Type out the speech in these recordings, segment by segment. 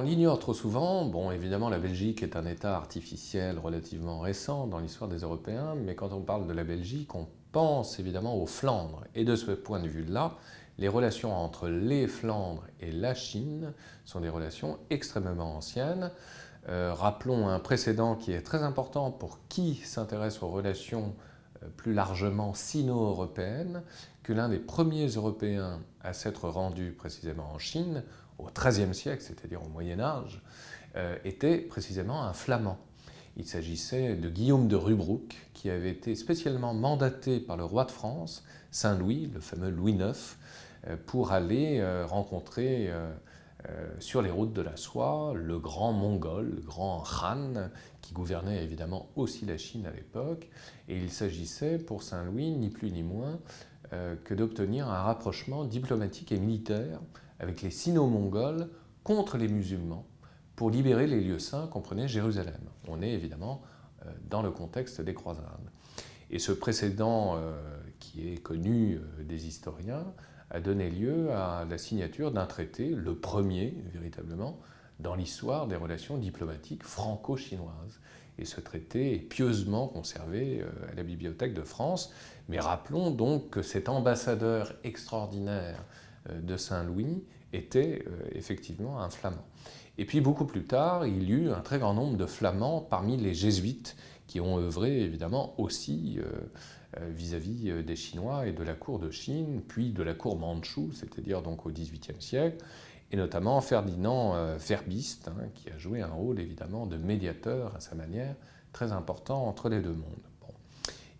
On l'ignore trop souvent, bon évidemment la Belgique est un État artificiel relativement récent dans l'histoire des Européens, mais quand on parle de la Belgique, on pense évidemment aux Flandres. Et de ce point de vue-là, les relations entre les Flandres et la Chine sont des relations extrêmement anciennes. Euh, rappelons un précédent qui est très important pour qui s'intéresse aux relations euh, plus largement sino-européennes, que l'un des premiers Européens à s'être rendu précisément en Chine au XIIIe siècle, c'est-à-dire au Moyen Âge, euh, était précisément un flamand. Il s'agissait de Guillaume de Rubruck, qui avait été spécialement mandaté par le roi de France, Saint Louis, le fameux Louis IX, euh, pour aller euh, rencontrer sur les routes de la soie le grand mongol, le grand Han, qui gouvernait évidemment aussi la Chine à l'époque. Et il s'agissait pour Saint Louis, ni plus ni moins, que d'obtenir un rapprochement diplomatique et militaire avec les sino-mongols contre les musulmans pour libérer les lieux saints, comprenez Jérusalem. On est évidemment euh, dans le contexte des croisades. Et ce précédent, euh, qui est connu euh, des historiens, a donné lieu à la signature d'un traité, le premier véritablement, dans l'histoire des relations diplomatiques franco-chinoises. Et ce traité est pieusement conservé à la Bibliothèque de France. Mais rappelons donc que cet ambassadeur extraordinaire euh, de Saint-Louis était euh, effectivement un flamand. Et puis beaucoup plus tard, il y eut un très grand nombre de flamands parmi les jésuites qui ont œuvré évidemment aussi euh, vis-à-vis des Chinois et de la cour de Chine, puis de la cour mandchoue, c'est-à-dire donc au XVIIIe siècle, et notamment Ferdinand Ferbiste, hein, qui a joué un rôle évidemment de médiateur à sa manière très important entre les deux mondes.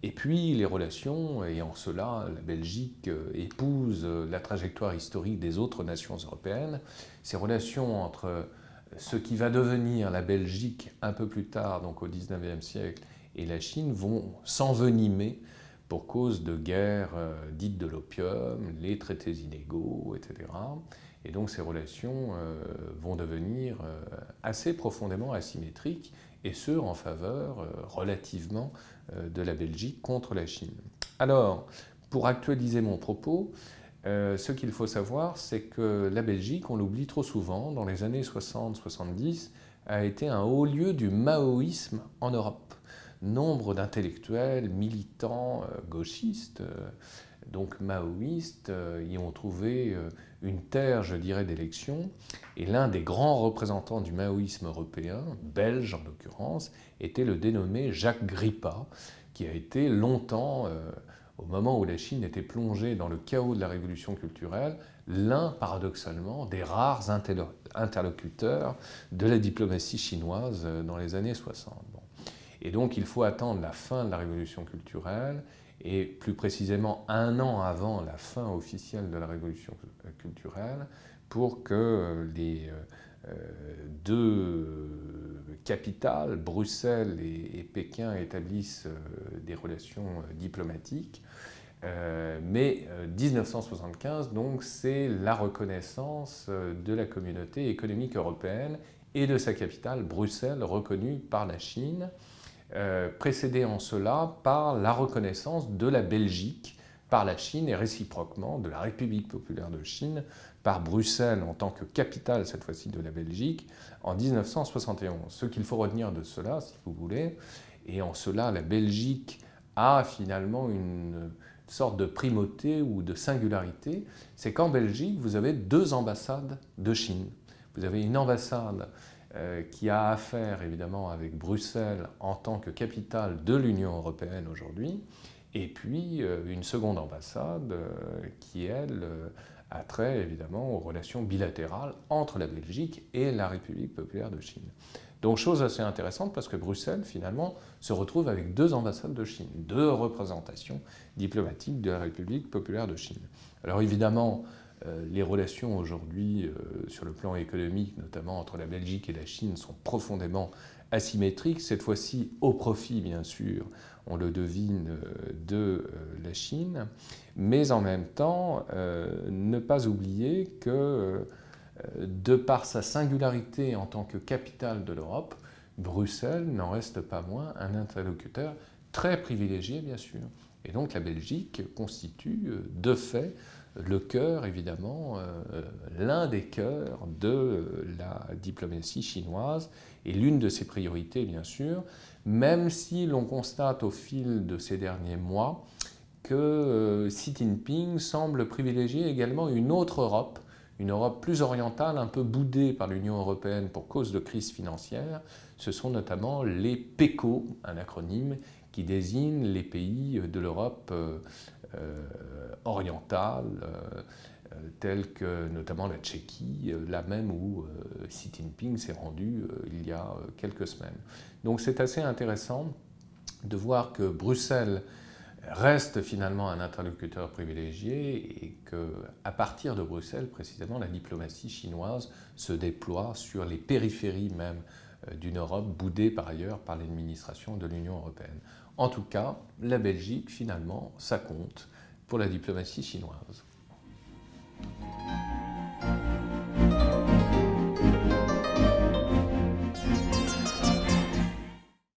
Et puis les relations, et en cela la Belgique euh, épouse euh, la trajectoire historique des autres nations européennes, ces relations entre euh, ce qui va devenir la Belgique un peu plus tard, donc au XIXe siècle, et la Chine vont s'envenimer pour cause de guerres dites de l'opium, les traités inégaux, etc. Et donc ces relations vont devenir assez profondément asymétriques, et ce en faveur relativement euh, de la Belgique contre la Chine. Alors, pour actualiser mon propos, euh, ce qu'il faut savoir, c'est que la Belgique, on l'oublie trop souvent, dans les années 60-70, a été un haut lieu du maoïsme en Europe. Nombre d'intellectuels, militants, euh, gauchistes, donc maoïstes, y ont trouvé une terre, je dirais, d'élection. Et l'un des grands représentants du maoïsme européen, belge en l'occurrence, était le dénommé Jacques Grippa, qui a été longtemps, euh, au moment où la Chine était plongée dans le chaos de la révolution culturelle, l'un, paradoxalement, des rares interlocuteurs de la diplomatie chinoise euh, dans les années 60. Et donc il faut attendre la fin de la révolution culturelle et plus précisément un an avant la fin officielle de la révolution culturelle, pour que euh, les euh, deux capitales, Bruxelles et, Pékin, établissent euh, des relations diplomatiques. mais 1975, donc, c'est la reconnaissance de la communauté économique européenne et de sa capitale, Bruxelles, reconnue par la Chine. Euh, précédé en cela par la reconnaissance de la Belgique par la Chine et réciproquement de la République populaire de Chine par Bruxelles en tant que capitale cette fois-ci de la Belgique en 1971. Ce qu'il faut retenir de cela, si vous voulez, et en cela la Belgique a finalement une sorte de primauté ou de singularité, c'est qu'en Belgique, vous avez deux ambassades de Chine. Vous avez une ambassade qui a affaire évidemment avec Bruxelles en tant que capitale de l'Union européenne aujourd'hui, et puis euh, une seconde ambassade euh, qui, elle, a trait évidemment aux relations bilatérales entre la Belgique et la République populaire de Chine. Donc chose assez intéressante parce que Bruxelles finalement se retrouve avec deux ambassades de Chine, deux représentations diplomatiques de la République populaire de Chine. Alors évidemment, euh, les relations aujourd'hui euh, sur le plan économique, notamment entre la Belgique et la Chine, sont profondément asymétriques, cette fois-ci au profit, bien sûr, on le devine, euh, de la Chine, mais en même temps, ne pas oublier que, de par sa singularité en tant que capitale de l'Europe, Bruxelles n'en reste pas moins un interlocuteur très privilégié, bien sûr. Et donc la Belgique constitue, de fait, le cœur, évidemment, l'un des cœurs de la diplomatie chinoise et l'une de ses priorités, bien sûr, même si l'on constate au fil de ces derniers mois que Xi Jinping semble privilégier également une autre Europe, une Europe plus orientale, un peu boudée par l'Union européenne pour cause de crise financière, ce sont notamment les PECO, un acronyme qui désigne les pays de l'Europe euh, euh, orientale, euh, tels que notamment la Tchéquie, là même où Xi Jinping s'est rendu il y a quelques semaines. Donc c'est assez intéressant de voir que Bruxelles reste finalement un interlocuteur privilégié et qu'à partir de Bruxelles, précisément, la diplomatie chinoise se déploie sur les périphéries même d'une Europe boudée par ailleurs par l'administration de l'Union européenne. En tout cas, la Belgique, finalement, ça compte pour la diplomatie chinoise.